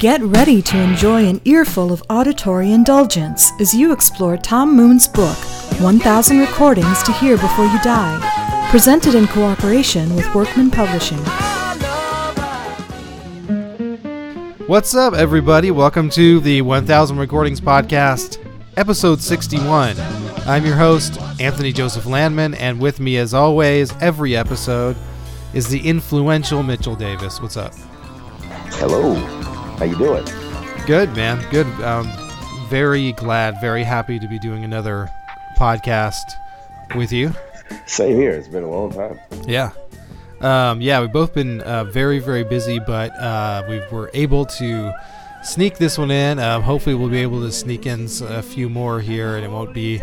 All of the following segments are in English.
Get ready to enjoy an earful of auditory indulgence as you explore Tom Moon's book, 1000 Recordings to Hear Before You Die, presented in cooperation with Workman Publishing. What's up, everybody? Welcome to the 1000 Recordings Podcast, episode 61. I'm your host, Anthony Joseph Landman, and with me, as always, every episode is the influential Mitchell Davis. What's up? Hello. How you doing? Good, man. Good. Um, very glad, very happy to be doing another podcast with you. Same here. It's been a long time. Yeah. Um, yeah, we've both been uh, very, very busy, but uh, we were able to sneak this one in. Um, hopefully, we'll be able to sneak in a few more here, and it won't be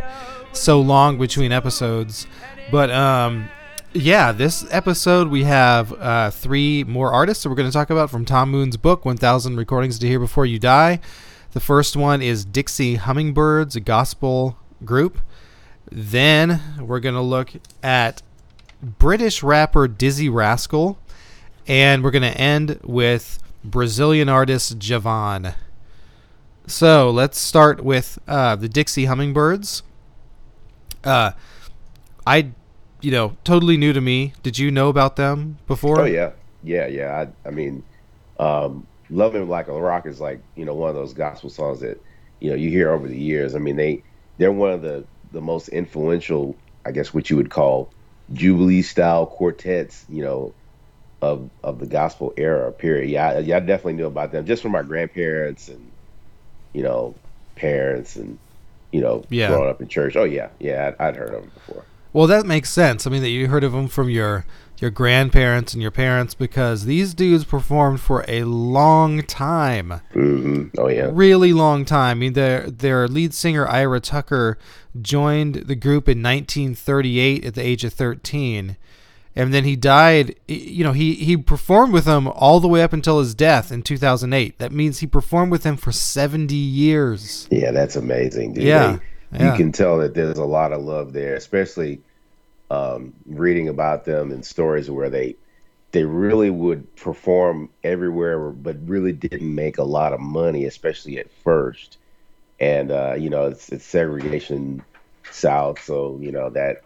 so long between episodes. But um, yeah, this episode we have uh, three more artists that we're going to talk about from Tom Moon's book, 1000 Recordings to Hear Before You Die. The first one is Dixie Hummingbirds, a gospel group. Then we're going to look at British rapper Dizzee Rascal. And we're going to end with Brazilian artist Djavan. So let's start with uh, the Dixie Hummingbirds. Uh, I, you know, totally new to me. Did you know about them before? Oh yeah, yeah, yeah. I, I mean, um, "Loving Like a Rock" is like you know one of those gospel songs that you know you hear over the years. I mean, they they're one of the the most influential, I guess, what you would call jubilee style quartets. You know, of of the gospel era period. Yeah, I, yeah, I definitely knew about them just from my grandparents and you know parents and you know Yeah. growing up in church. Oh yeah, yeah, I'd, I'd heard of them before. Well, that makes sense. I mean, that you heard of them from your your grandparents and your parents because these dudes performed for a long time, hmm Oh yeah. really long time. I mean, their their lead singer Ira Tucker joined the group in 1938 at the age of 13, and then he died. You know, he he performed with them all the way up until his death in 2008. That means he performed with them for 70 years. Yeah, that's amazing, dude. Yeah, They- yeah. You can tell that there's a lot of love there, especially um, reading about them and stories where they they really would perform everywhere, but really didn't make a lot of money, especially at first. And uh, you know, it's, it's segregation South, so you know that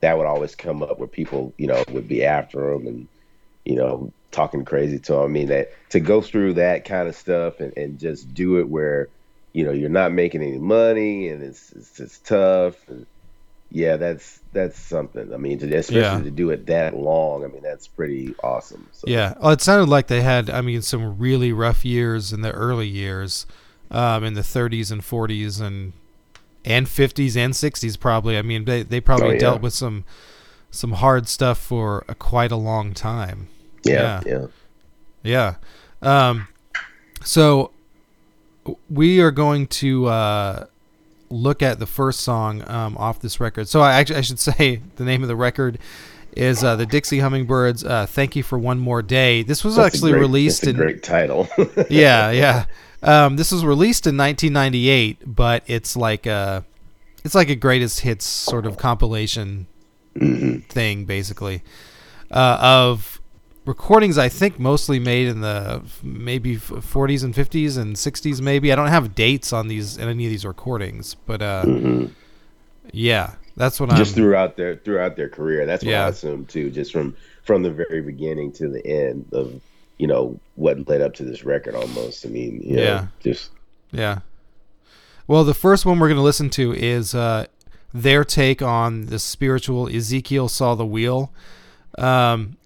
that would always come up where people, you know, would be after them and you know talking crazy to them. I mean, that to go through that kind of stuff and, and just do it where you know you're not making any money and it's it's just tough. And yeah, that's that's something. I mean, to, especially Yeah. to do it that long. I mean, that's pretty awesome. So, Yeah. Well, it sounded like they had, I mean, some really rough years in the early years, um, in the 30s and 40s and and 50s and 60s probably. I mean, they they probably Oh, yeah. dealt with some some hard stuff for a, quite a long time. yeah, yeah. Yeah. Um, so we are going to uh, look at the first song um, off this record. So I actually I should say the name of the record is uh, the Dixie Hummingbirds. Uh, Thank you for one more day. This was That's actually great- released that's a in great title. yeah yeah. Um, this was released in 1998, but it's like a it's like a greatest hits sort of compilation Mhm. thing basically uh, of recordings i think mostly made in the maybe 40s and 50s and 60s maybe i don't have dates on these in any of these recordings but uh, Mhm. yeah that's what just i'm throughout their throughout their career. That's what Yeah. I assume too. Just from from the very beginning to the end of you know what led up to this record. Almost. I mean, you know, Yeah. Just yeah well the first one we're going to listen to is uh, their take on the spiritual ezekiel saw the wheel um,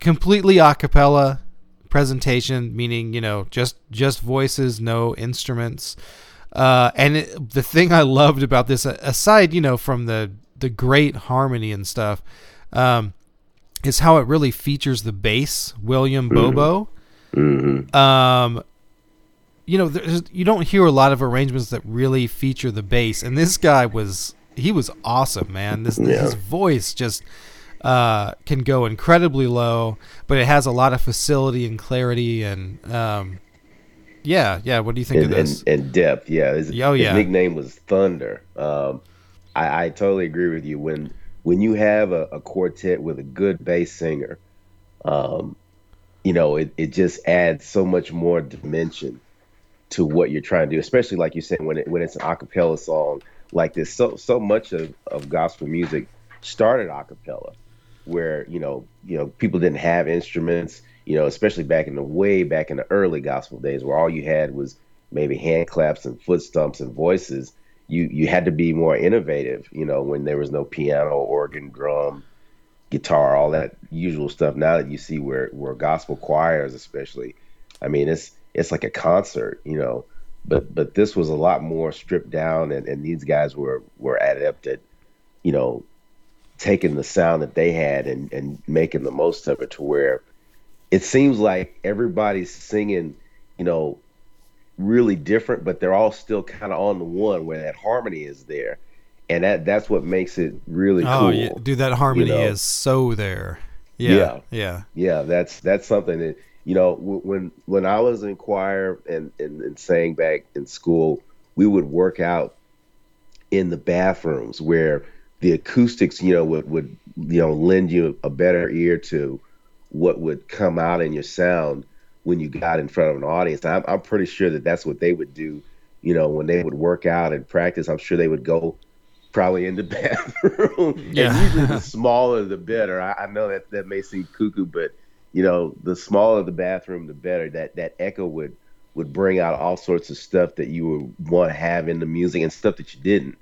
completely a cappella presentation meaning you know just just voices no instruments uh, and it, the thing i loved about this aside you know from the the great harmony and stuff um, is how it really features the bass william bobo mhm. um, you know, there's, you don't hear a lot of arrangements that really feature the bass, and this guy was he was awesome, man. This Yeah. his voice just uh, can go incredibly low, but it has a lot of facility and clarity, and um, yeah, yeah. What do you think and, of this? and, and depth. Yeah, his, Oh, his yeah. nickname was Thunder. Um, I, I totally agree with you. When when you have a, a quartet with a good bass singer, um, you know, it, it just adds so much more dimension to what you're trying to do, especially like you said, when it, when it's an acapella song like this. So so much of, of gospel music started acapella, where you know you know people didn't have instruments, you know, especially back in the way back in the early gospel days, where all you had was maybe hand claps and foot stumps and voices. You you had to be more innovative, you know, when there was no piano, organ, drum, guitar, all that usual stuff. Now that you see where where gospel choirs, especially, I mean, it's it's like a concert, you know. But but this was a lot more stripped down, and, and these guys were were adept at, you know, taking the sound that they had and and making the most of it to where it seems like everybody's singing, you know, really different, but they're all still kind of on the one where that harmony is there and that that's what makes it really oh, cool. Yeah. Dude, that harmony you know? is so there. Yeah, yeah, yeah, yeah. That's that's something that you know when when I was in choir and, and and sang back in school, we would work out in the bathrooms where the acoustics, you know, would would you know lend you a better ear to what would come out in your sound when you got in front of an audience. I'm, I'm pretty sure that that's what they would do. You know, when they would work out and practice, I'm sure they would go probably in the bathroom. Yeah. and usually the smaller the better. I, I, know that that may seem cuckoo, but you know, the smaller the bathroom, the better. That that echo would would bring out all sorts of stuff that you would want to have in the music and stuff that you didn't.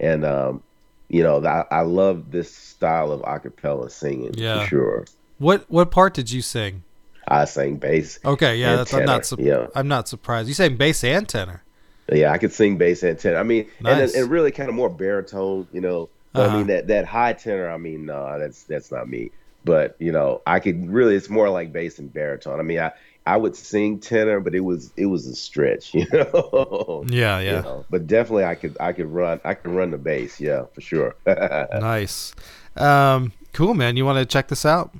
And um, you know, I, I love this style of acapella singing yeah. for sure. What what part did you sing? I sang bass. Okay, yeah, that's, I'm not su- yeah. I'm not surprised. You sang bass and tenor. Yeah, I could sing bass and tenor. I mean, nice. and, and really kind of more baritone, you know. Uh-huh. I mean that that high tenor. I mean, no, that's that's not me. But you know, I could really. It's more like bass and baritone. I mean, I I would sing tenor, but it was it was a stretch, you know. Yeah, yeah. You know? But definitely, I could I could run I could run the bass. Yeah, for sure. nice. Um, cool, man. You want to check this out?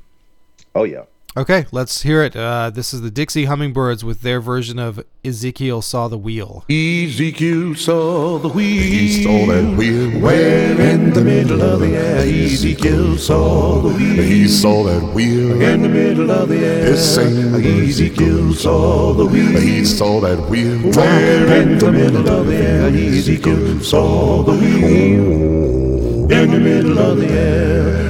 Oh yeah. Okay, let's hear it. Uh, this is the Dixie Hummingbirds with their version of Ezekiel Saw the Wheel. Ezekiel saw the wheel. He saw that wheel. Where in the middle of the air, Ezekiel saw the wheel. He saw that wheel. In the middle of the air. This same Ezekiel saw the wheel. He saw that wheel. Where in the middle of the air, Ezekiel saw the wheel. In the middle of the air.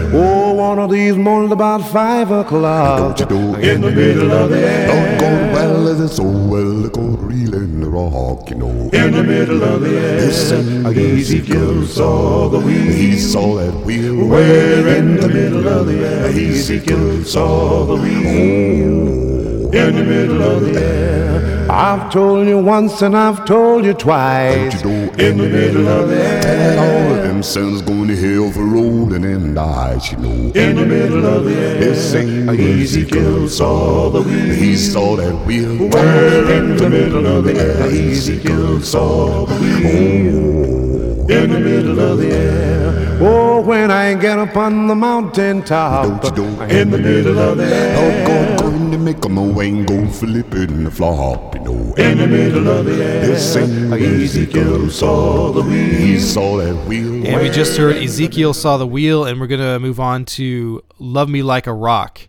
One of these mornings about five o'clock. Don't you do in the middle of the air. Don't go well as it's so well to go reeling the rock, you know. In the middle of the air. Listen, Ezekiel saw the wheel. He saw that wheel. Where in the middle of the air. Ezekiel saw the wheel. In the middle of the air. I've told you once and I've told you twice. In the middle of the air. All of them sons going to hell for rolling in dice, you know. In the middle of the air. This ain't Ezekiel saw the wheel. He saw that wheel. Where in the middle of the air. Ezekiel saw the wheel. In the middle of the air. Oh, when I get up on the mountain top. Don't you know, in the middle of the air. Oh, to make a mo and go flipping the flop know. In the middle of the air, this ain't Ezekiel saw the wheel. He saw that wheel. And we just heard Ezekiel saw the wheel, and we're gonna move on to "Love Me Like a Rock."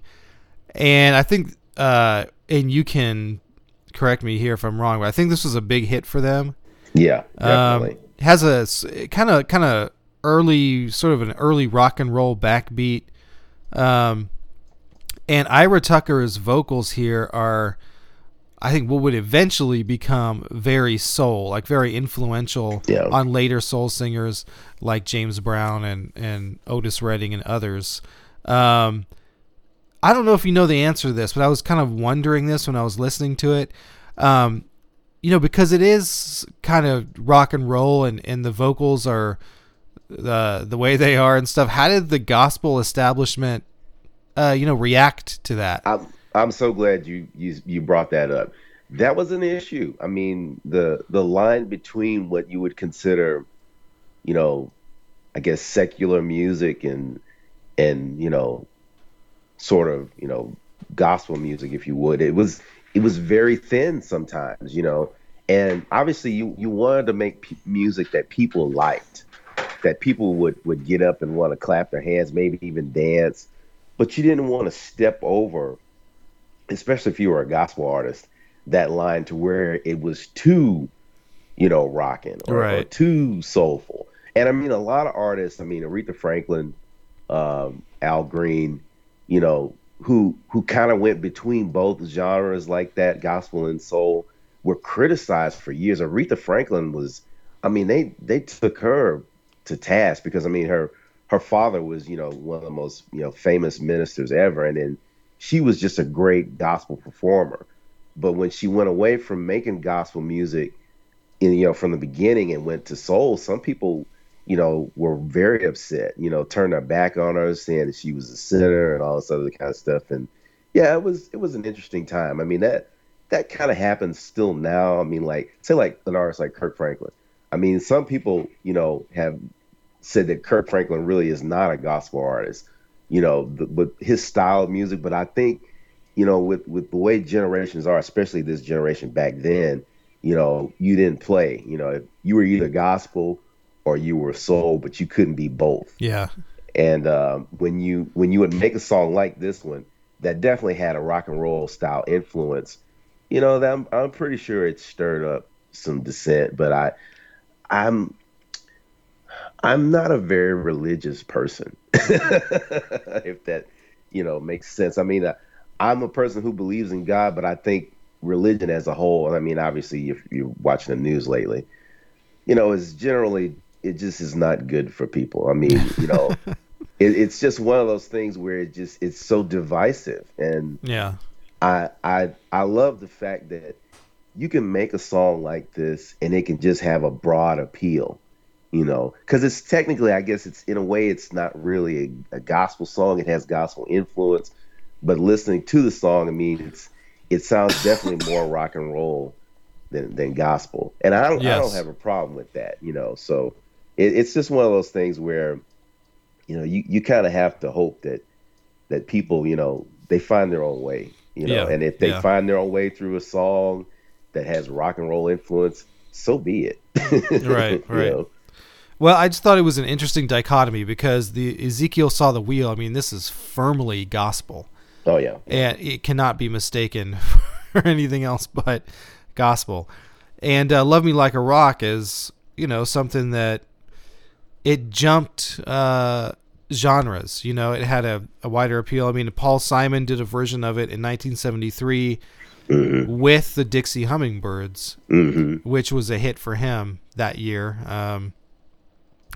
And I think, uh, and you can correct me here if I'm wrong, but I think this was a big hit for them. Yeah, definitely. Um, has a kind of kind of early, sort of an early rock and roll backbeat. Um, and Ira Tucker's vocals here are I think what would eventually become very soul, like very influential yeah. on later soul singers like James Brown and and Otis Redding and others. Um, I don't know if you know the answer to this, but I was kind of wondering this when I was listening to it. Um, you know, because it is kind of rock and roll, and and the vocals are the the way they are and stuff. How did the gospel establishment, uh, you know, react to that? I'm so glad you you you brought that up. That was an issue. I mean, the the line between what you would consider, you know, I guess secular music and and you know, sort of you know, gospel music, if you would. It was it was very thin sometimes, you know. And obviously, you you wanted to make p- music that people liked, that people would would get up and want to clap their hands, maybe even dance, but you didn't want to step over especially if you were a gospel artist, that line to where it was too, you know, rocking or, or too soulful. And I mean, a lot of artists. I mean, Aretha Franklin, um, Al Green, you know, who who kind of went between both genres like that, gospel and soul, were criticized for years. Aretha Franklin was, I mean, they they took her to task because I mean her her father was you know one of the most you know famous ministers ever, and then she was just a great gospel performer. But when she went away from making gospel music, in, you know, from the beginning and went to soul, some people, you know, were very upset. You know, turned their back on her, saying that she was a sinner and all this other kind of stuff. And yeah, it was it was an interesting time. I mean that that kind of happens still now. I mean, like say like an artist like Kirk Franklin. I mean, some people, you know, have said that Kirk Franklin really is not a gospel artist, you know, th- with his style of music. But I think, you know, with with the way generations are, especially this generation back then, you know, you didn't play. You know, you were either gospel or you were soul, but you couldn't be both. Yeah. And um, when you when you would make a song like this one, that definitely had a rock and roll style influence, you know, that I'm, I'm pretty sure it stirred up some dissent. But I, I'm I'm not a very religious person, if that you know makes sense. I mean, I, I'm a person who believes in God, but I think religion as a whole, and I mean, obviously, if you're watching the news lately, you know, is generally it just is not good for people. I mean, you know, it, it's just one of those things where it just it's so divisive, and Yeah. I I I love the fact that you can make a song like this and it can just have a broad appeal, you know, because it's technically, I guess it's in a way, it's not really a, a gospel song. It has gospel influence, but listening to the song, I mean, it's it sounds definitely more rock and roll than than gospel, and I don't I don't have a problem with that, you know. So it, it's just one of those things where, you know, you you kind of have to hope that that people, you know, they find their own way, you know, Yeah, and if they yeah. find their own way through a song that has rock and roll influence, so be it. Right, You right. know? Well, I just thought it was an interesting dichotomy because the Ezekiel saw the wheel. I mean, this is firmly gospel, Oh yeah. and it cannot be mistaken for anything else but gospel. And uh, "Love Me Like a Rock" is, you know, something that it jumped uh, genres. You know, it had a, a wider appeal. I mean, Paul Simon did a version of it in 1973 with the Dixie Hummingbirds, hmm which was a hit for him that year. Um,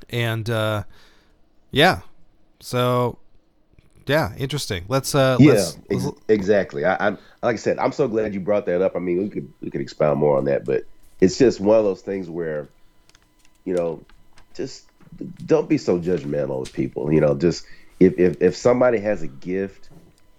and uh, yeah, so yeah, interesting. Let's uh, Yeah, let's, ex- exactly. I, I'm like I said, I'm so glad you brought that up. I mean, we could we could expound more on that, but it's just one of those things where, you know, just don't be so judgmental with people. You know, just if if, if somebody has a gift,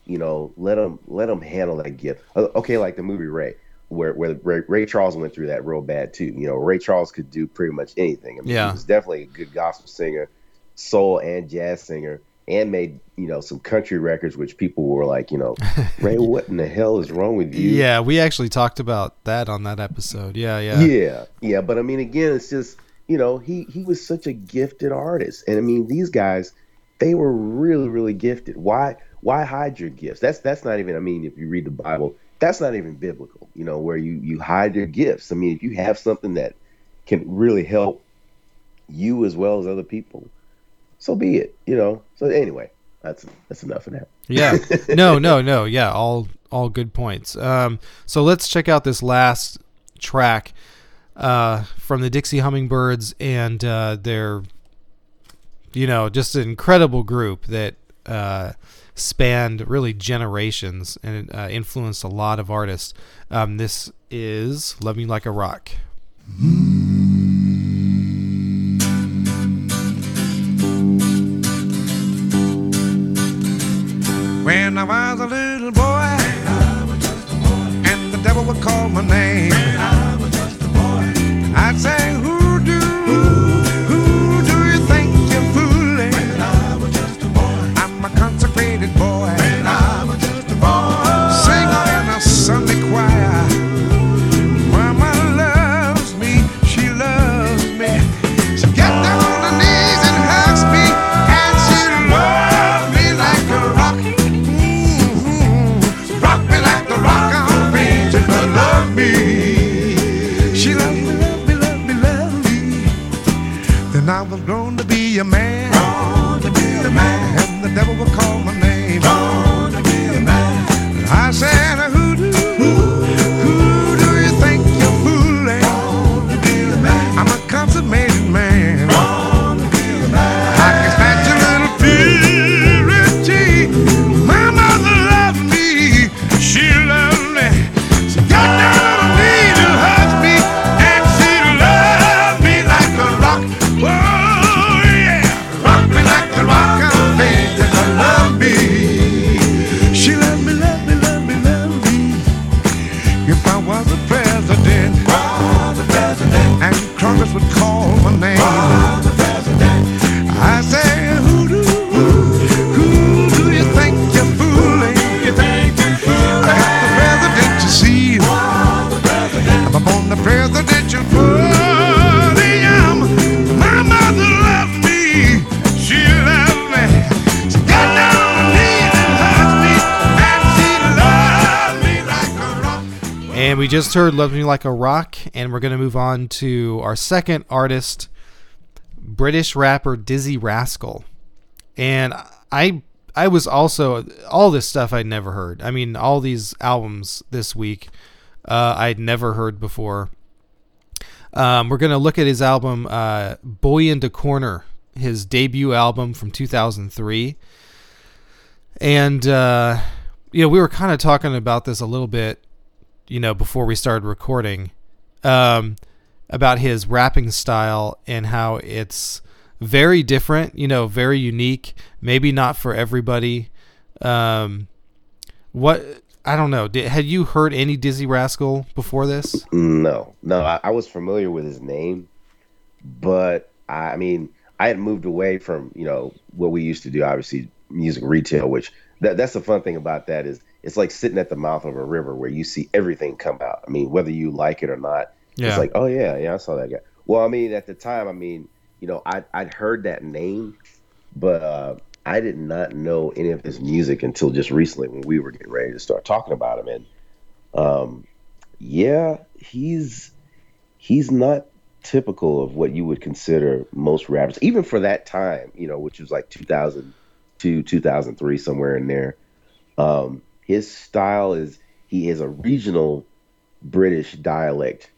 you know, let them let them handle that gift. Okay, like the movie Ray, where where Ray, Ray Charles went through that real bad too. You know, Ray Charles could do pretty much anything. I mean, Yeah. he was definitely a good gospel singer, soul and jazz singer, and made you know some country records, which people were like, you know, Ray, what in the hell is wrong with you? yeah, we actually talked about that on that episode. Yeah, yeah, Yeah, yeah, but I mean, again, it's just you know he he was such a gifted artist, and I mean these guys, they were really really gifted. Why why hide your gifts? That's that's not even. I mean, if you read the Bible, that's not even biblical. You know, where you you hide your gifts. I mean, if you have something that can really help you as well as other people, so be it. You know. So anyway, that's that's enough of that. yeah. No, no, no. Yeah, all all good points. Um, so let's check out this last track uh, from the Dixie Hummingbirds and uh, their, you know, just an incredible group that uh, spanned really generations and uh, influenced a lot of artists. Um, this is "Love Me Like a Rock." When I was a little boy, and the devil would call my name, I'd say, we just heard Love Me Like a Rock, and we're going to move on to our second artist, British rapper Dizzee Rascal. And I I was also all this stuff I'd never heard. I mean, all these albums this week uh, I'd never heard before. Um, we're gonna look at his album uh, "Boy in the Corner," his debut album from 2003, and uh, you know we were kind of talking about this a little bit, you know, before we started recording, um, about his rapping style and how it's very different, you know, very unique. Maybe not for everybody. Um, what I don't know. Did, had you heard any Dizzee Rascal before this? No, no. I, I was familiar with his name, but I, I mean, I had moved away from you know what we used to do. Obviously, music retail, which that, that's the fun thing about that is it's like sitting at the mouth of a river where you see everything come out. I mean, whether you like it or not, Yeah. it's like, oh yeah, yeah, I saw that guy. Well, I mean, at the time, I mean, you know, I I'd heard that name, but uh, I did not know any of his music until just recently when we were getting ready to start talking about him. And um, yeah, he's he's not typical of what you would consider most rappers, even for that time, you know, which was like 2002, 2003, somewhere in there. Um, his style is he is a regional British dialect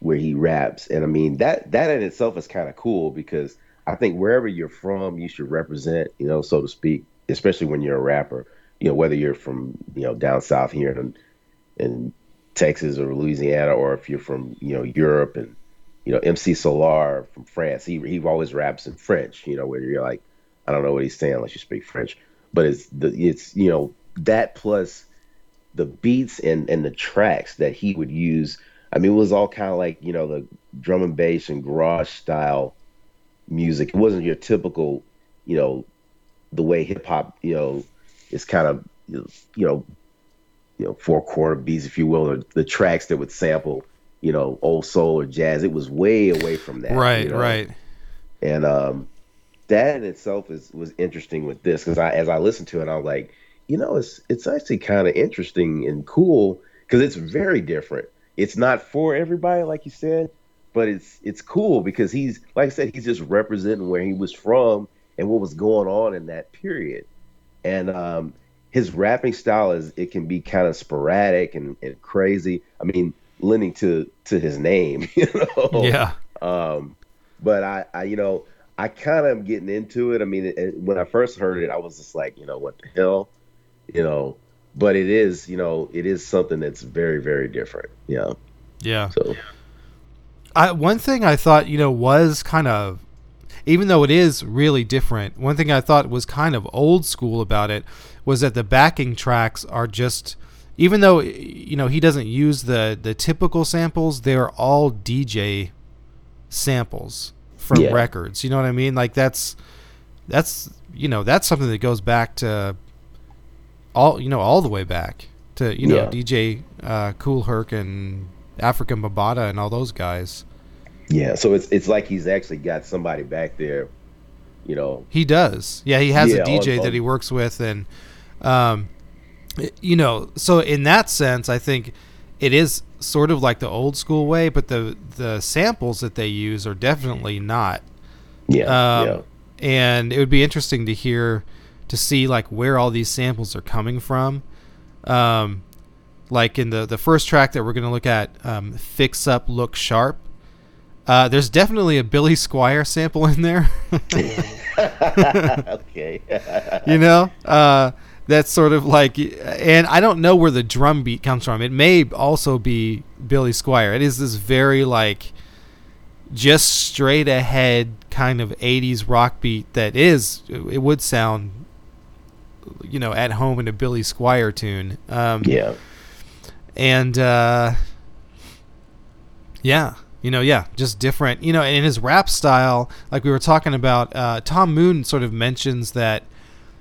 where he raps, and I mean that that in itself is kind of cool because I think wherever you're from, you should represent, you know, so to speak, especially when you're a rapper. You know, whether you're from you know down south here in in Texas or Louisiana, or if you're from you know Europe and you know MC Solaar from France, he he always raps in French. You know, where you're like, I don't know what he's saying unless you speak French, but it's the it's you know that plus the beats and and the tracks that he would use. I mean, it was all kind of like you know the drum and bass and garage style music. It wasn't your typical, you know, the way hip hop, you know, is kind of you know you know four quarter beats, if you will, or the tracks that would sample you know old soul or jazz. It was way away from that. Right, you know? right. And um, that in itself is was interesting with this because I as I listened to it, I was like, you know, it's it's actually kind of interesting and cool because it's very different. It's not for everybody, like you said, but it's it's cool because he's like I said, he's just representing where he was from and what was going on in that period. And um, his rapping style is it can be kind of sporadic and, and crazy. I mean, lending to to his name, you know. Yeah. Um, but I, I, you know, I kind of am getting into it. I mean, it, it- when I first heard it, I was just like, you know, what the hell, you know. But it is, you know, it is something that's very, very different. Yeah. Yeah. So I one thing I thought you know was kind of even though it is really different. One thing I thought was kind of old school about it was that the backing tracks are just even though you know he doesn't use the the typical samples, they're all DJ samples from Yeah. records. You know what I mean? Like that's that's you know that's something that goes back to all you know all the way back to you know Yeah. DJ uh, Kool Herc and Afrika Bambaataa and all those guys. yeah, so it's it's like he's actually got somebody back there, you know. He does. Yeah, he has Yeah, a DJ on- that he works with, and um, you know, so in that sense, I think it is sort of like the old school way, but the the samples that they use are definitely not. Yeah, Um, yeah, And it would be interesting to hear, to see like where all these samples are coming from. Um, like in the the first track that we're going to look at, um, "Fix Up, Look Sharp." Uh, there's definitely a Billy Squier sample in there. okay. you know uh, that's sort of like and i don't know where the drum beat comes from it may also be billy squier it is this very like just straight ahead kind of 80s rock beat that is it would sound you know at home in a billy squier tune um, yeah, and uh, yeah you know yeah just different you know in his rap style like we were talking about uh, tom moon sort of mentions that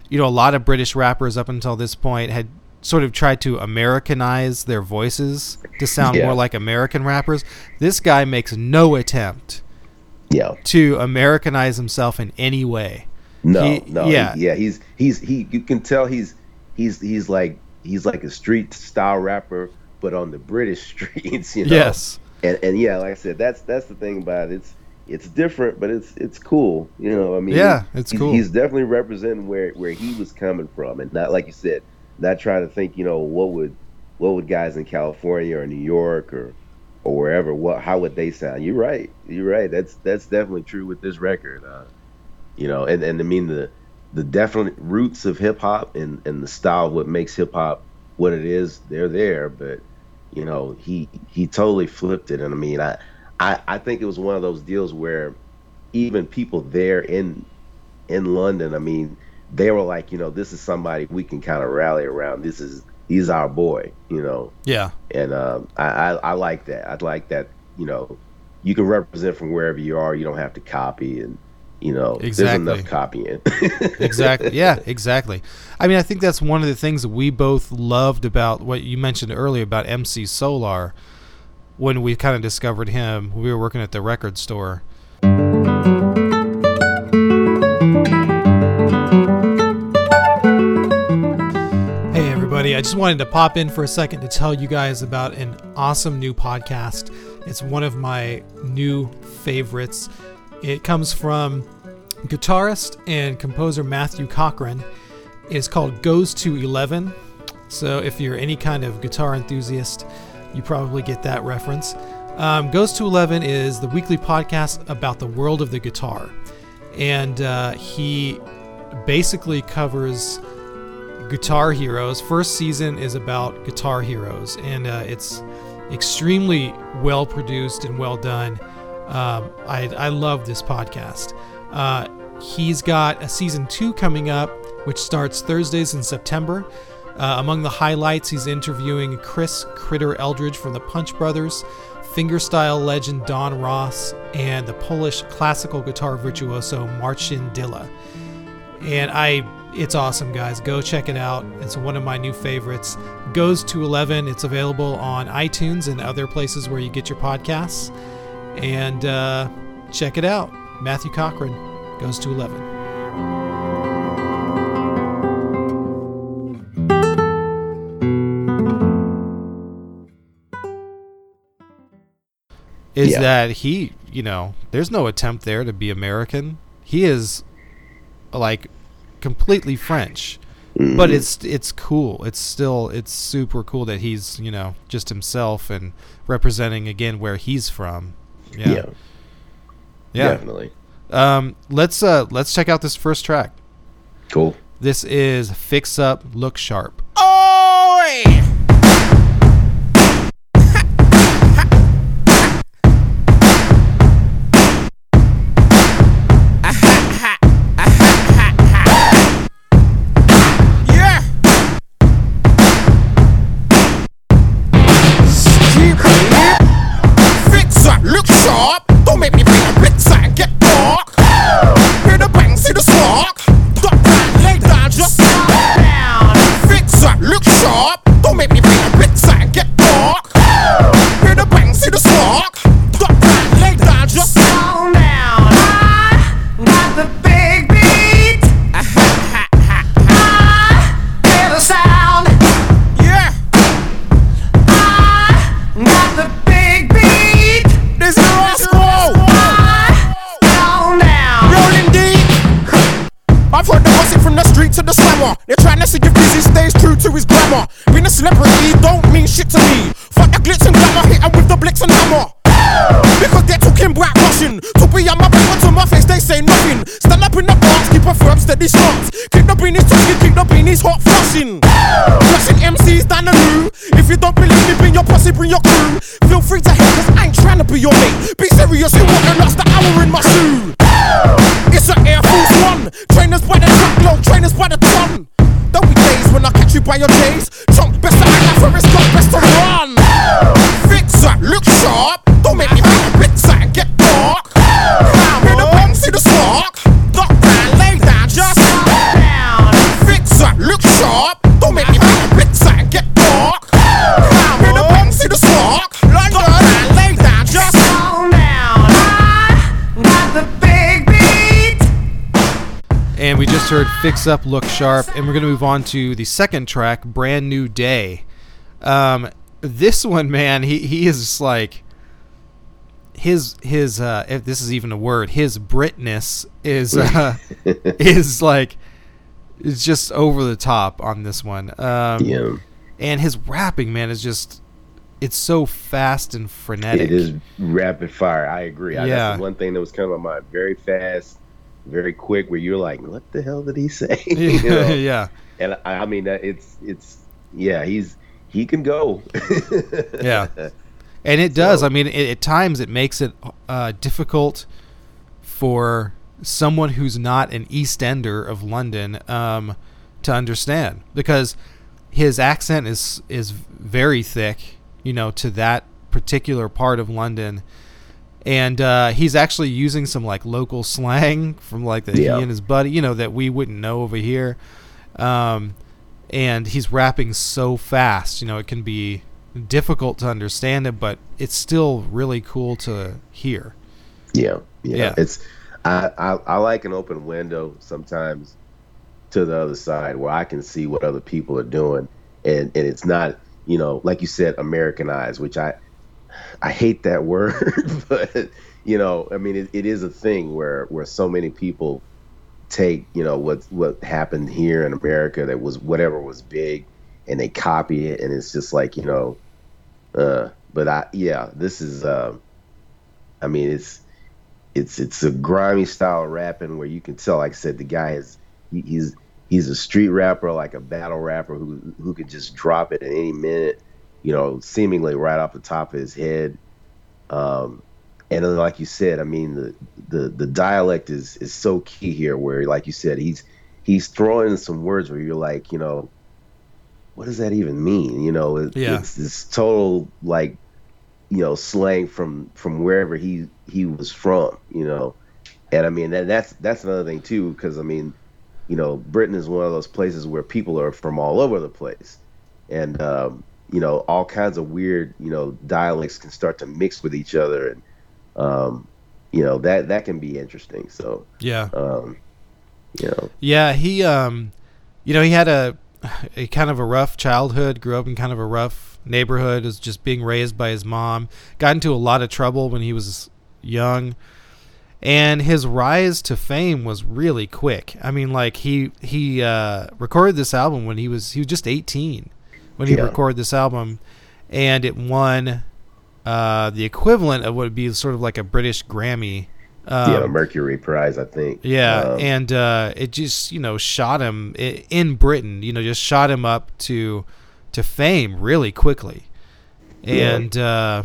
you know a lot of british rappers up until this point had sort of tried to americanize their voices to sound Yeah. more like american rappers this guy makes no attempt yeah. to americanize himself in any way No, He- no, yeah. yeah. He's he's he. You can tell he's he's he's like he's like a street style rapper, but on the British streets, you know. Yes. And and yeah, like I said, that's that's the thing about it. It's it's different, but it's it's cool. You know, I mean, Yeah, it's cool. He's definitely representing where where he was coming from, and not like you said, not trying to think. You know, what would what would guys in California or New York or or wherever what how would they sound? You're right. You're right. That's that's definitely true with this record. Uh, you know, and and I mean the the definite roots of hip hop and and the style of what makes hip hop what it is. They're there, but you know he he totally flipped it and i mean I, I i think it was one of those deals where even people there in in london i mean they were like you know this is somebody we can kind of rally around this is he's our boy you know Yeah. and um i i, I like that I'd like that you know you can represent from wherever you are you don't have to copy and you know Exactly. there's enough copying exactly. Yeah, exactly. I mean, I think that's one of the things that we both loved about what you mentioned earlier about MC Solaar when we kind of discovered him. We were working at the record store. Hey, everybody. I just wanted to pop in for a second to tell you guys about an awesome new podcast. It's one of my new favorites. It comes from guitarist and composer Matthew Cochran. It's called Goes to 11. So if you're any kind of guitar enthusiast, you probably get that reference. Um, Goes to 11 is the weekly podcast about the world of the guitar. And uh, he basically covers guitar heroes. First season is about guitar heroes, and uh, it's extremely well produced and well done. Um, I, I love this podcast. Uh, he's got a season two coming up, which starts Thursdays in September. Uh, among the highlights, he's interviewing Chris Critter Eldridge from the Punch Brothers, fingerstyle legend Don Ross, and the Polish classical guitar virtuoso Marcin Dylla. And I it's awesome guys. Go check it out. It's one of my new favorites. Goes to 11 it's available on itunes and other places where you get your podcasts and uh, check it out matthew cochran goes to 11 is Yeah. that he you know there's no attempt there to be american he is like completely French. But it's it's cool. It's still it's super cool that he's, you know, just himself and representing again where he's from. Yeah. yeah Yeah. definitely Um let's uh let's check out this first track. cool This is Fix Up Look Sharp. Yeah. In the box, keep a firm, steady stance. Keep the beanies talking, keep the beanies hot flushing. Flushing MCs down the loo. If you don't believe me, bring your posse, bring your crew. Feel free to hate, cause I ain't trying to be your mate. Be serious, you won't last the hour in my shoe. It's an Air Force One. Trainers by the truckload, trainers by the ton. Just heard Fix Up Look Sharp and we're going to move on to the second track, Brand New Day. Um this one, man, he he is like his his uh if this is even a word, his Britness is uh is like is just over the top on this one. Um Yeah, and his rapping, man, is just it's so fast and frenetic. it is rapid fire. I agree. I, Yeah. That's one thing that was coming to my. Very fast, very quick. Where you're like, what the hell did he say? You know? yeah. And I, I mean, it's it's yeah. He's he can go. Yeah. And it does. So- I mean, it, at times it makes it uh, difficult for someone who's not an East Ender of London um, to understand because his accent is is very thick, you know, to that particular part of London. And uh, he's actually using some like local slang from like that Yeah. he and his buddy, you know, that we wouldn't know over here. Um, and he's rapping so fast, you know, it can be difficult to understand it, but it's still really cool to hear. Yeah, yeah. Yeah. It's I, I I like an open window sometimes to the other side where I can see what other people are doing, and and it's not you know like you said Americanized, which I I hate that word, but you know I mean it, it is a thing where where so many people take you know what what happened here in America that was whatever was big and they copy it and it's just like you know uh but I yeah this is um I mean it's it's it's a grimy style rapping where you can tell like I said the guy is he, he's he's a street rapper like a battle rapper who who could just drop it at any minute you know seemingly right off the top of his head. Um and then like you said I mean the the the dialect is is so key here where like you said he's he's throwing some words where you're like you know what does that even mean? You know it, Yeah. it's this total like you know slang from from wherever he he was from you know? And i mean that, that's that's another thing too because i mean you know britain is one of those places where people are from all over the place. And um you know all kinds of weird you know dialects can start to mix with each other and um you know that that can be interesting so Yeah. um you know Yeah, he um you know, he had a a kind of a rough childhood, grew up in kind of a rough neighborhood, was just being raised by his mom, got into a lot of trouble when he was young. And his rise to fame was really quick. I mean, like he he uh, recorded this album when he was he was just 18 when he Yeah. recorded this album, and it won uh, the equivalent of what would be sort of like a British Grammy. Um, yeah mercury prize i think yeah, Um, and uh, it just you know shot him in Britain. You know, just shot him up to to fame really quickly, Yeah. and uh,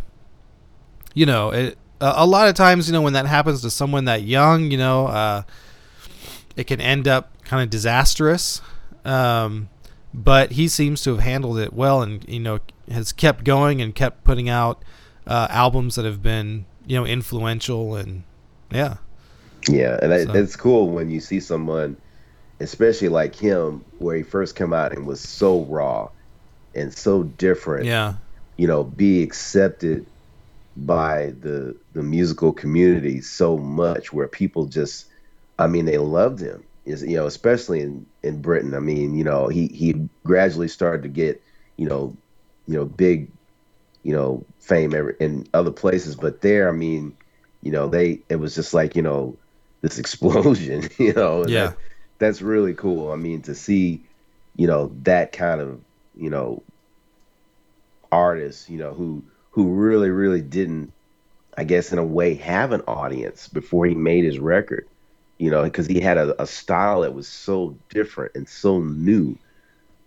you know, it, a, a lot of times, you know, when that happens to someone that young, you know, uh, it can end up kind of disastrous. Um, but he seems to have handled it well, and you know, has kept going and kept putting out uh, albums that have been you know influential and yeah. Yeah, and So- it's cool when you see someone, especially like him, where he first came out and was so raw and so different. Yeah. You know, be accepted by the the musical community so much, where people just, I mean, they loved him. Is you know, especially in in Britain. I mean, you know, he he gradually started to get, you know, you know, big, you know, fame every, in other places, but there, I mean you know they it was just like you know this explosion you know Yeah. that- that's really cool i mean to see you know that kind of you know artist you know who who really really didn't i guess in a way have an audience before he made his record you know because he had a, a style that was so different and so new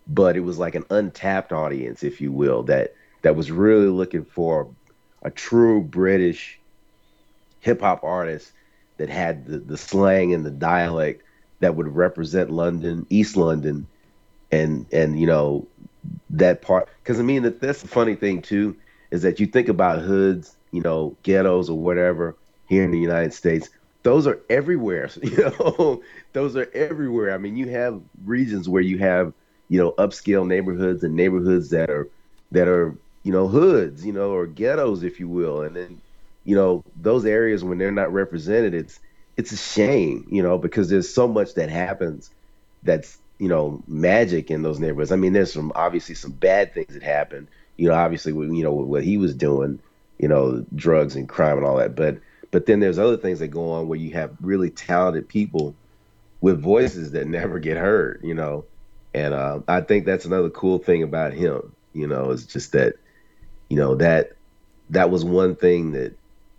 but it was like an untapped audience if you will that that was really looking for a true british hip hop artist that had the, the slang and the dialect that would represent London, East London, and and you know that part. Because I mean, that, that's the funny thing too is that you think about hoods, you know, ghettos or whatever here in the United States. Those are everywhere. You know, those are everywhere. I mean, you have regions where you have you know upscale neighborhoods and neighborhoods that are that are you know hoods, you know, or ghettos, if you will, and then you know those areas when they're not represented it's it's a shame you know because there's so much that happens that's you know magic in those neighborhoods i mean there's some obviously some bad things that happen you know, obviously, you know what he was doing, you know, drugs and crime and all that. But but then there's other things that go on where you have really talented people with voices that never get heard, you know. And uh, I think that's another cool thing about him, you know, is just that, you know, that that was one thing that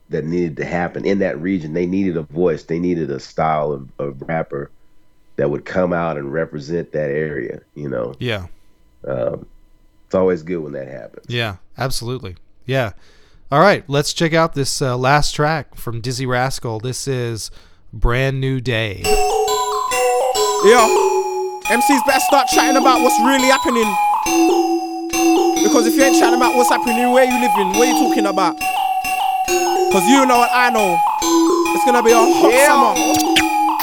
that needed to happen in that region. They needed a voice. They needed a style of, of rapper that would come out and represent that area. You know. Yeah. Um, it's always good when that happens. Yeah, absolutely. Yeah. All right, let's check out this uh, last track from Dizzee Rascal. This is Brand New Day. Yeah. MCs better start chatting about what's really happening. Because if you ain't chatting about what's happening, where you living, what you talking about? Because you know what I know. It's gonna be a hot Yeah. summer.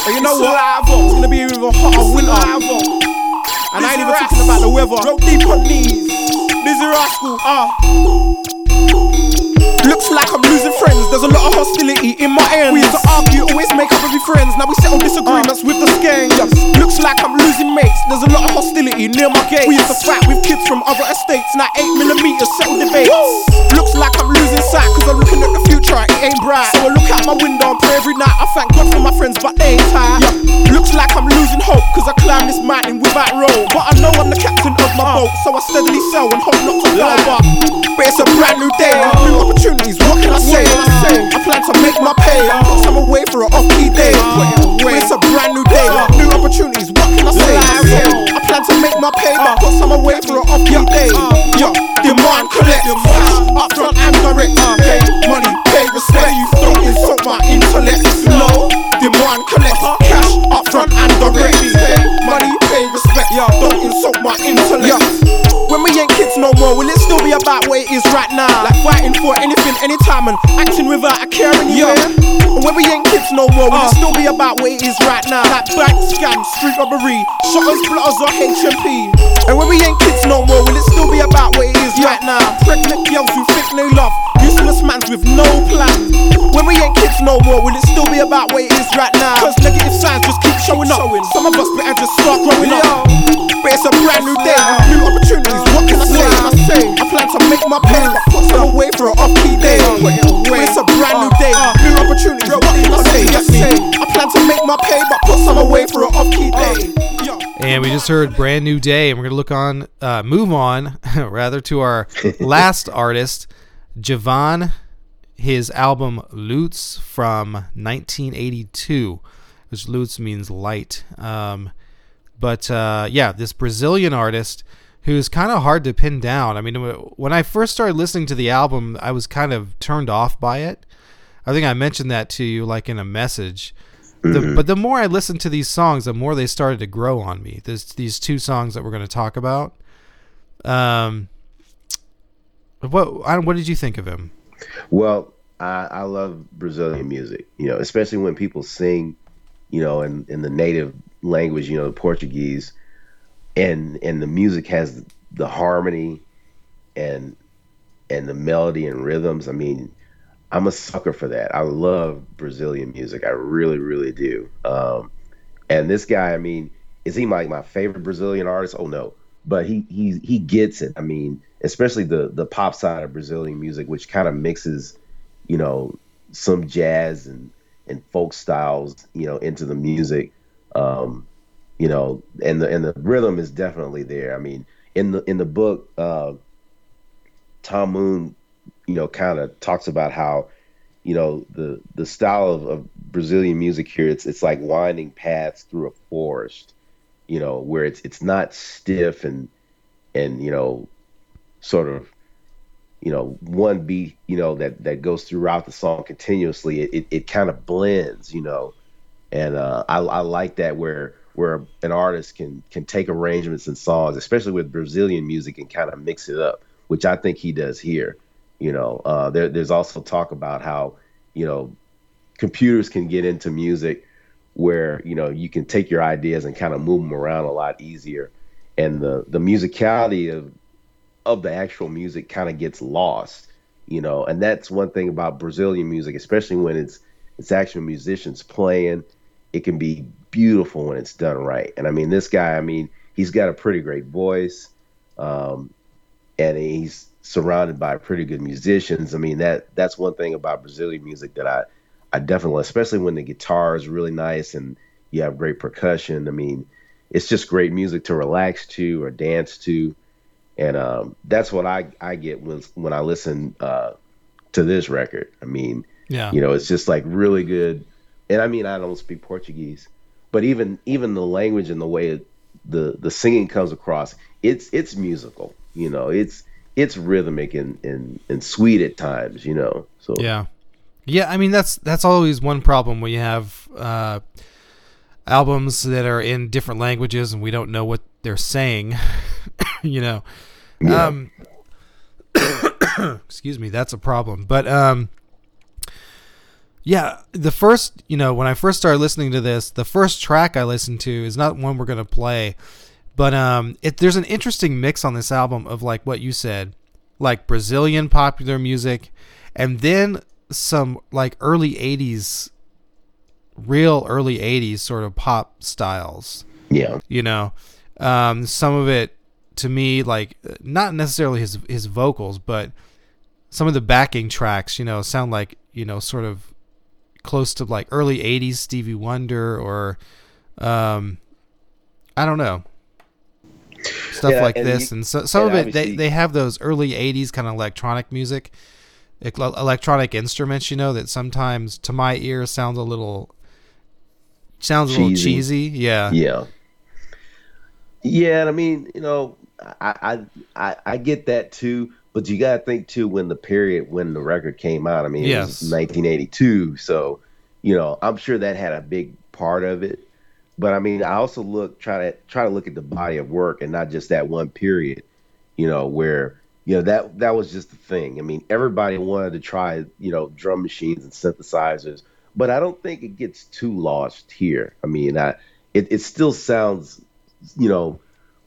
But you know what? It's gonna be even hotter winter. And I ain't even talking about the weather. Go deep on knees. Dizzee Rascal, ah. Looks like I'm losing friends. There's a lot of hostility in my end. We used to argue, always make up and be friends. Now we settle disagreements with the gang. Looks like I'm losing mates. There's a lot of hostility near my gate. We used to fight with kids from other estates. Now 8 millimeters settle debates. Looks like I'm losing sight because I'm looking at the future. It ain't bright. So I look out my window and pray every night. I thank God for my friends, but they ain't tight. Looks like I'm losing hope because I climb this mountain without rope. But I know I'm the captain of my uh. boat, so I steadily sail and hope not to fall. But, but it's a brand new day, new opportunities. What can I say? I plan to make my pay. I'm away for an off-key day. It's a brand new day, new opportunities. What can I say? I plan to make my pay, but put some away for an off-key day. Yo, demand collect, up front and direct. Pay money, pay respect. You don't insult my intellect. No, demand collect, cash up front and direct. Pay money, pay respect. Don't insult my intellect. When we ain't kids no more, will it still be about what it is right now? Like fighting for anything, anytime, and acting without a care anywhere? And when uh. we ain't kids no more, will it still be about what it is right now? Like bank scams, street robbery, shutters, blotters, or HMP? And when we ain't kids no more, will it still be about what it is right now? Pregnant girls who think they love, useless mans with no plan. When we ain't kids no more, will it still be about what it is right now? Cause negative signs just keep showing up. Some of us better just start growing up. But it's a brand new day, new opportunities. What can I say? I plan to make my pay, but put some away for an off-key day. It's a brand new day, new opportunities. What can I say? I plan to make my pay, but put some away for an off-key day. And we just heard Brand New Day, and we're gonna look on, uh, move on, rather to our last artist, Djavan. His album Luz from 1982, which Luz means light. Um, but uh, yeah, this Brazilian artist who's kind of hard to pin down. I mean, when I first started listening to the album, I was kind of turned off by it. I think I mentioned that to you, like in a message. The, but the more I listened to these songs, the more they started to grow on me. There's these two songs that we're going to talk about. Um, what what did you think of him? Well, I, I love Brazilian music, you know, especially when people sing, you know, in, in the native language, you know, the Portuguese, and and the music has the harmony and and the melody and rhythms. I mean, I'm a sucker for that. I love Brazilian music. I really, really do. Um, and this guy, I mean, is he like my favorite Brazilian artist? Oh no, but he he he gets it. I mean, especially the the pop side of Brazilian music, which kind of mixes, you know, some jazz and and folk styles, you know, into the music. Um, you know, and the and the rhythm is definitely there. I mean, in the in the book, uh, Tom Moon, you know, kind of talks about how, you know, the the style of, of Brazilian music here, it's it's like winding paths through a forest, you know, where it's it's not stiff and and you know, sort of, you know, one beat, you know, that that goes throughout the song continuously. It it, it kind of blends, you know, and uh, I I like that where where an artist can can take arrangements and songs, especially with Brazilian music, and kind of mix it up, which I think he does here. You know, uh, there, there's also talk about how you know computers can get into music where you know you can take your ideas and kind of move them around a lot easier, and the the musicality of of the actual music kind of gets lost. You know, and that's one thing about Brazilian music, especially when it's it's actual musicians playing. It can be beautiful when it's done right. And I mean, this guy, I mean, he's got a pretty great voice, um, and he's surrounded by pretty good musicians. I mean that that's one thing about Brazilian music that I I definitely, especially when the guitar is really nice and you have great percussion. I mean, it's just great music to relax to or dance to, and um, that's what I I get when when I listen uh, to this record. I mean, Yeah. you know, it's just like really good. And I mean, I don't speak Portuguese, but even even the language and the way it, the the singing comes across, it's it's musical. You know, it's it's rhythmic and and, and sweet at times. You know, so Yeah, yeah. I mean, that's that's always one problem when you have uh, albums that are in different languages and we don't know what they're saying. you know, Yeah. um, excuse me, that's a problem. But um, yeah, the first, you know, when I first started listening to this, the first track I listened to is not one we're gonna play, but um, it there's an interesting mix on this album of like what you said, like Brazilian popular music, and then some like early '80s, real early '80s sort of pop styles. Yeah, you know um, some of it to me like not necessarily his his vocals but some of the backing tracks you know sound like you know sort of close to like early 80s Stevie Wonder or um I don't know stuff Yeah, like and this you- and so, some and of it they, they have those early 80s kind of electronic music electronic instruments you know that sometimes to my ear sounds a little sounds a little Cheesy. cheesy yeah yeah, yeah. And I mean, you know, I I I, I get that too. But you got to think too when the period when the record came out. I mean, it Yes. was 1982, so you know, I'm sure that had a big part of it. But I mean, I also look try to try to look at the body of work and not just that one period. You know, where you know that that was just the thing. I mean, everybody wanted to try you know drum machines and synthesizers, but I don't think it gets too lost here. I mean, I it, it still sounds you know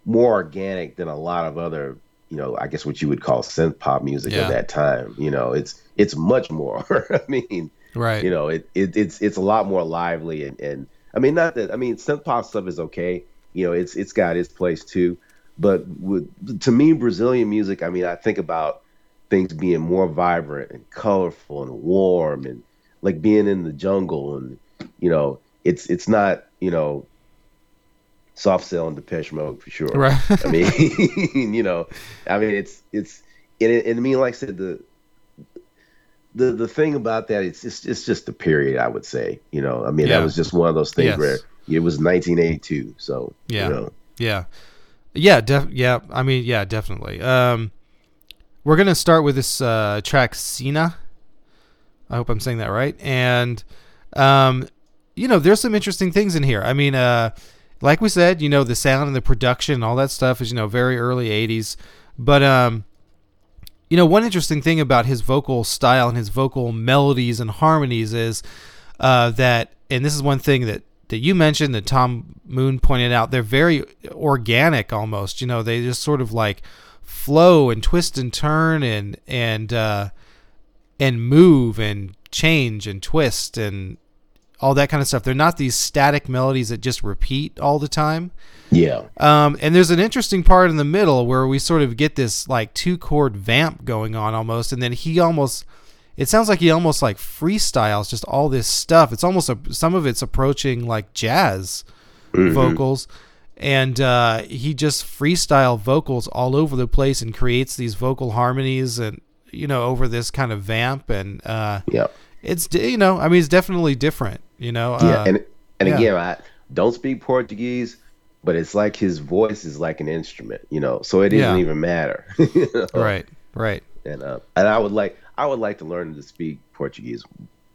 more organic than a lot of other you know I guess what you would call synth pop music Yeah. at that time. You know, it's it's much more. I mean, right you know it, it it's it's a lot more lively and and i mean not that i mean synth pop stuff is okay you know it's it's got its place too but with, to me brazilian music i mean i think about things being more vibrant and colorful and warm and like being in the jungle and you know it's it's not you know soft cell and depeche mode for sure Right. i mean you know i mean it's it's and, it, and i mean like i said the the the thing about that it's just it's just the period I would say you know I mean Yeah. that was just one of those things Yes. where it was 1982 so Yeah. you know Yeah, yeah, def- yeah. I mean, yeah, definitely. Um, we're gonna start with this uh, track "Sina." I hope I'm saying that right. And, um, you know, there's some interesting things in here. I mean, uh, like we said, you know, the sound and the production, and all that stuff is you know very early '80s. But um, you know, one interesting thing about his vocal style and his vocal melodies and harmonies is uh, that, and this is one thing that that you mentioned that Tom Moon pointed out. They're very organic, almost. You know, they just sort of like flow and twist and turn and and uh, and move and change and twist and all that kind of stuff. They're not these static melodies that just repeat all the time. yeah Um, and there's an interesting part in the middle where we sort of get this like two chord vamp going on almost, and then he almost. It sounds like he almost like freestyles just all this stuff. It's almost a, some of it's approaching like jazz vocals, and uh, he just freestyle vocals all over the place and creates these vocal harmonies and you know over this kind of vamp and uh, yeah it's you know I mean it's definitely different. You know, yeah uh, and and yeah. again I don't speak Portuguese but it's like his voice is like an instrument you know so it doesn't Yeah. even matter you know? right, right. and uh, and I would like I would like to learn to speak Portuguese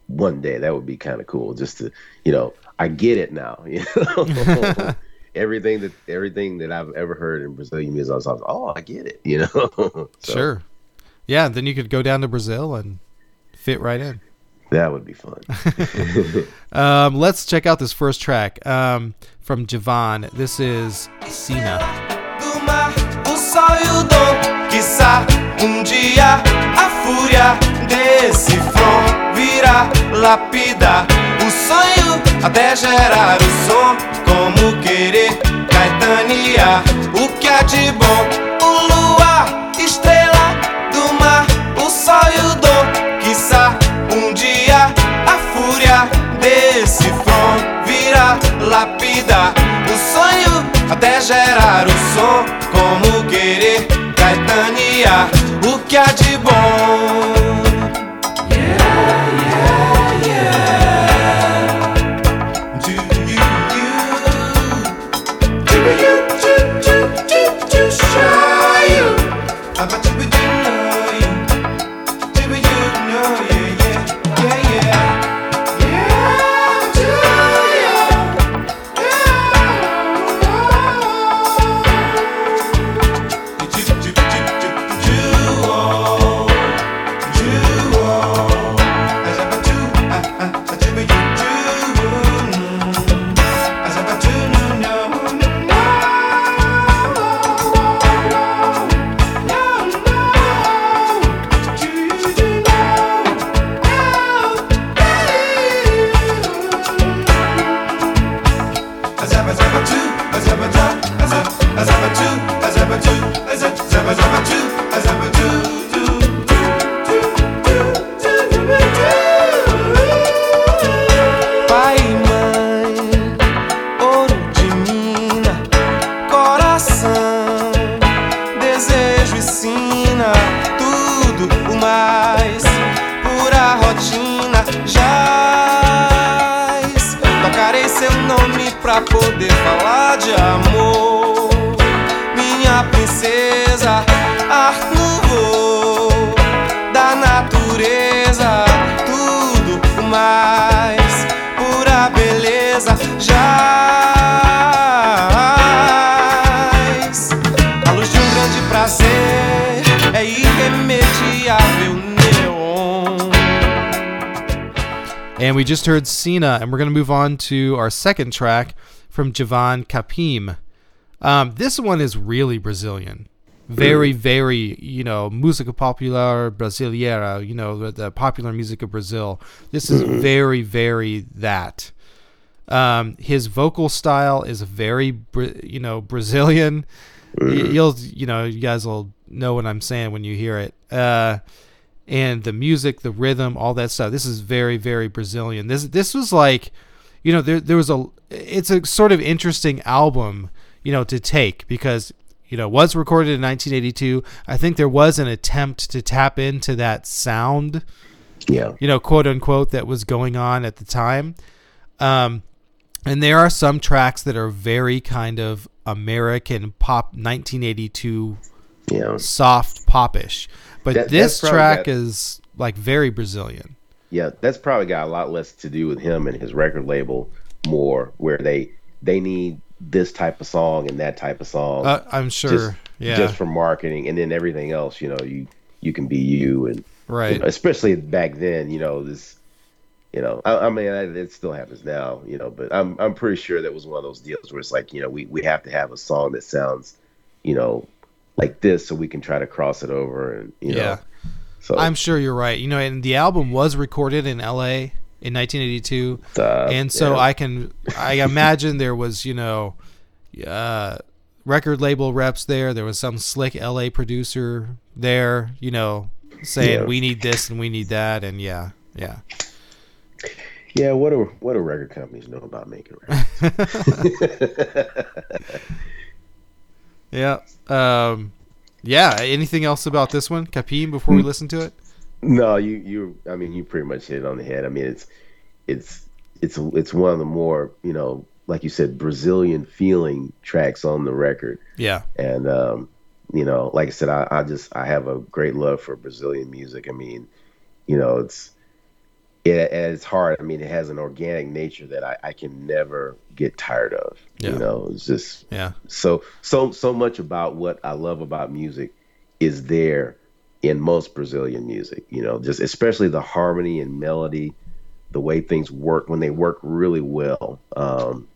one day. That would be kind of cool. Just to you know, I get it now. You know, everything that everything that I've ever heard in Brazilian music, I was like, oh, I get it. You know, So Sure. Yeah, then you could go down to Brazil and fit right in. That would be fun. Um, let's check out this first track um, from Djavan. This is Sina. do mar, o sol e o dom. Quiçá um dia a fúria desse front virá lapidar o sonho até gerar o som. Como querer caetanear o que há de bom. O luar, estrela do vida, o sonho até gerar o som. Como querer, Caetania, o que há just heard Sina, and we're going to move on to our second track from Djavan Capim. Um, this one is really Brazilian. Very, very, you know, música popular brasileira, you know, the, the popular music of Brazil. This is very, very that. Um, his vocal style is very, you know, Brazilian. You'll, you know, you guys will know what I'm saying when you hear it. Uh, and the music, the rhythm, all that stuff. This is very, very Brazilian. This, this was like, you know, there, there was a, it's a sort of interesting album, you know, to take because, you know, it was recorded in 1982. I think there was an attempt to tap into that sound Yeah. you know, quote unquote, that was going on at the time. Um, and there are some tracks that are very kind of American pop 1982 Yeah. soft popish. But That- this track got- is like very Brazilian. Yeah, that's probably got a lot less to do with him and his record label more where they they need this type of song and that type of song. Uh, I'm sure. just, yeah. just for marketing and then everything else, you know, you you can be you and right. you know, especially back then, you know, this you know, I, I mean, I, it still happens now, you know, but I'm I'm pretty sure that was one of those deals where it's like, you know, we we have to have a song that sounds, you know, like this so we can try to cross it over and you yeah. know. So I'm sure you're right. You know, and the album was recorded in LA in 1982. uh, and so yeah. I can I imagine there was you know uh, record label reps there. There was some slick LA producer there, you know, saying Yeah. we need this and we need that, and yeah, yeah. Yeah, what do what do record companies know about making records? Yeah. Um, yeah. Anything else about this one, Capim, before Hmm. we listen to it? no, you you I mean you pretty much hit it on the head. I mean it's it's it's it's one of the more, you know, like you said, Brazilian feeling tracks on the record. Yeah. And um, you know, like I said, I, I just I have a great love for Brazilian music. I mean, you know, it's it, and it's hard. I mean, it has an organic nature that I, I can never get tired of. Yeah. You know, it's just Yeah. so so so much about what I love about music is there in most Brazilian music. You know, just especially the harmony and melody, the way things work when they work really well. Um,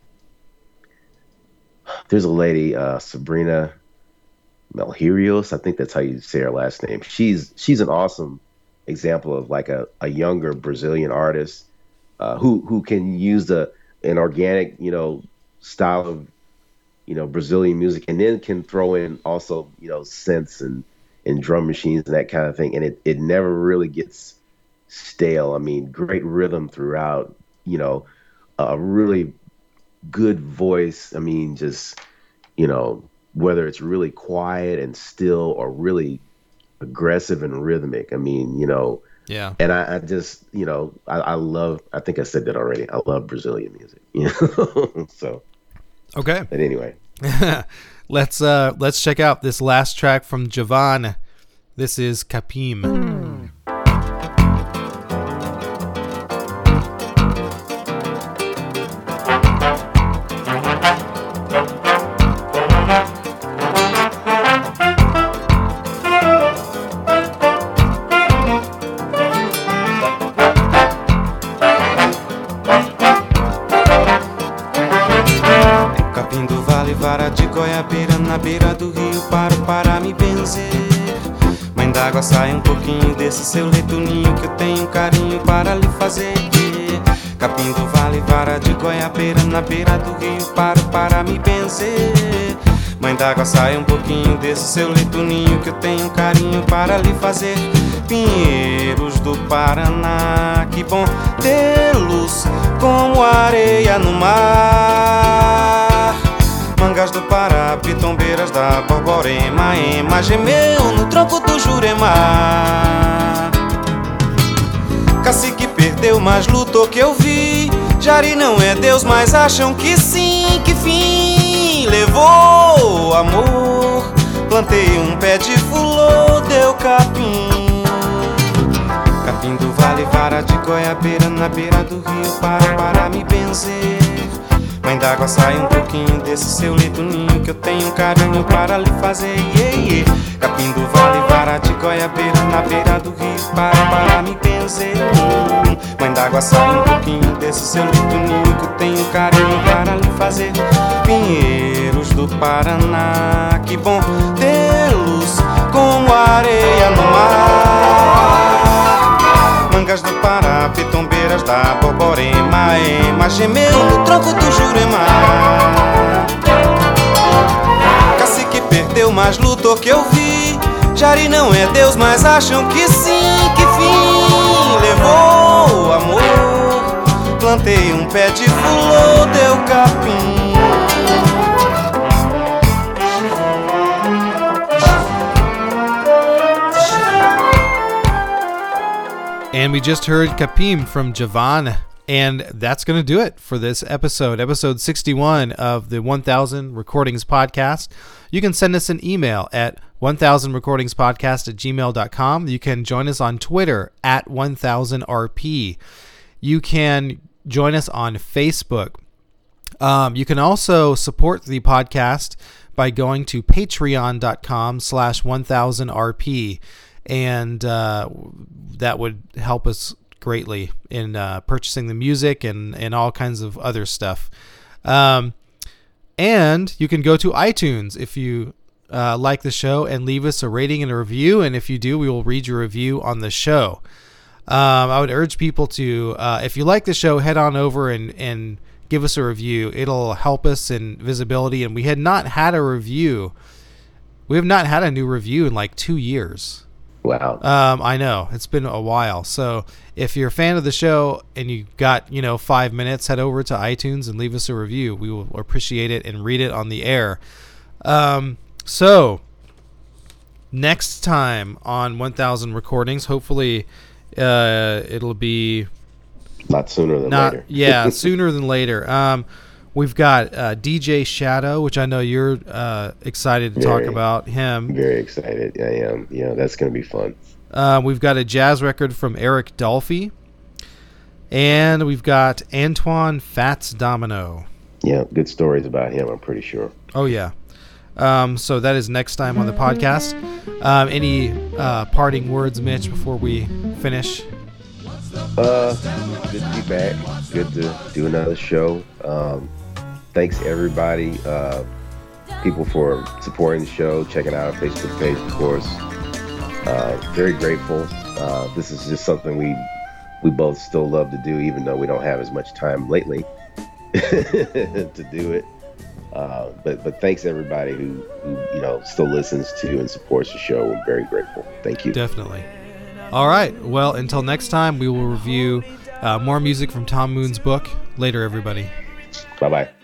there's a lady, uh, Sabrina Malheiros. I think that's how you say her last name. She's she's an awesome example of like a, a younger Brazilian artist uh, who who can use the an organic you know style of you know Brazilian music and then can throw in also you know synths and and drum machines and that kind of thing and it, it never really gets stale. I mean, great rhythm throughout. You know, a really good voice. I mean, just you know, whether it's really quiet and still or really aggressive and rhythmic. I mean, you know, Yeah. and I, I just, you know, I, I love. I think I said that already. I love Brazilian music. You know, so. Okay. But anyway, let's uh let's check out this last track from Djavan. This is Capim. Capim um pouquinho desse seu leito ninho Que eu tenho carinho para lhe fazer Capim do vale, vara de goiabeira Na beira do rio paro para me benzer. Mãe d'água, sai um pouquinho desse seu leito ninho Que eu tenho carinho para lhe fazer Pinheiros do Paraná. Que bom tê-los como areia no mar Mangas do Pará, pitombeiras da Borborema Ema gemeu no tronco do Jurema. Cacique perdeu, mas lutou que eu vi. Jari não é Deus, mas acham que sim Que fim levou amor. Plantei um pé de fulô, deu capim. Capim do vale, vara de goiabeira Na beira do rio, para para me benzer Mãe d'água, sai um pouquinho desse seu leito ninho Que eu tenho um carinho para lhe fazer. Yeah, yeah. Capim do vale, vara de goiabeira Na beira do rio, para para me benzer. Mãe d'água, sai um pouquinho desse seu leito ninho Que eu tenho um carinho para lhe fazer. Pinheiros do Paraná Que bom tê-los como areia no mar Do Pará, pitombeiras da Borborema Ema gemeu no tronco do Jurema. Cacique perdeu, mas lutou que eu vi. Jari não é Deus, mas acham que sim Que fim levou o amor. Plantei um pé de fulô, deu capim And we just heard Capim from Djavan. And that's going to do it for this episode, episode 61 of the 1000 Recordings Podcast. You can send us an email at 1000recordingspodcast at gmail.com. You can join us on Twitter at 1000RP. You can join us on Facebook. Um, you can also support the podcast by going to patreon.com slash 1000rp and uh, that would help us greatly in uh, purchasing the music and, and all kinds of other stuff um, and you can go to itunes if you uh, like the show and leave us a rating and a review and if you do we will read your review on the show um, I would urge people to, uh, if you like the show, head on over and, and give us a review. It'll help us in visibility. And we had not had a review. We have not had a new review in like two years. Wow. Um, I know it's been a while. So if you're a fan of the show and you got you know five minutes, head over to iTunes and leave us a review. We will appreciate it and read it on the air. Um, so next time on 1000 recordings, hopefully uh, it'll be Not sooner than not later. yeah sooner than later. Um, we've got uh, DJ Shadow, which I know you're uh, excited to talk about him. Very excited. I am. Yeah, that's going to be fun. Uh, we've got a jazz record from Eric Dolphy. And we've got Antoine Fats Domino. Yeah, good stories about him, I'm pretty sure. Oh, yeah. Um, so that is next time on the podcast. Um, any uh, parting words, Mitch, before we finish? Uh, good to be back. Good to do another show. Um, thanks everybody, uh, people for supporting the show, checking out our Facebook page, of course. Uh, very grateful. Uh, this is just something we we both still love to do, even though we don't have as much time lately to do it. Uh, but but thanks everybody who, who you know still listens to and supports the show. We're very grateful. Thank you. Definitely. All right. Well, until next time, we will review uh, more music from Tom Moon's book later, everybody. Bye bye.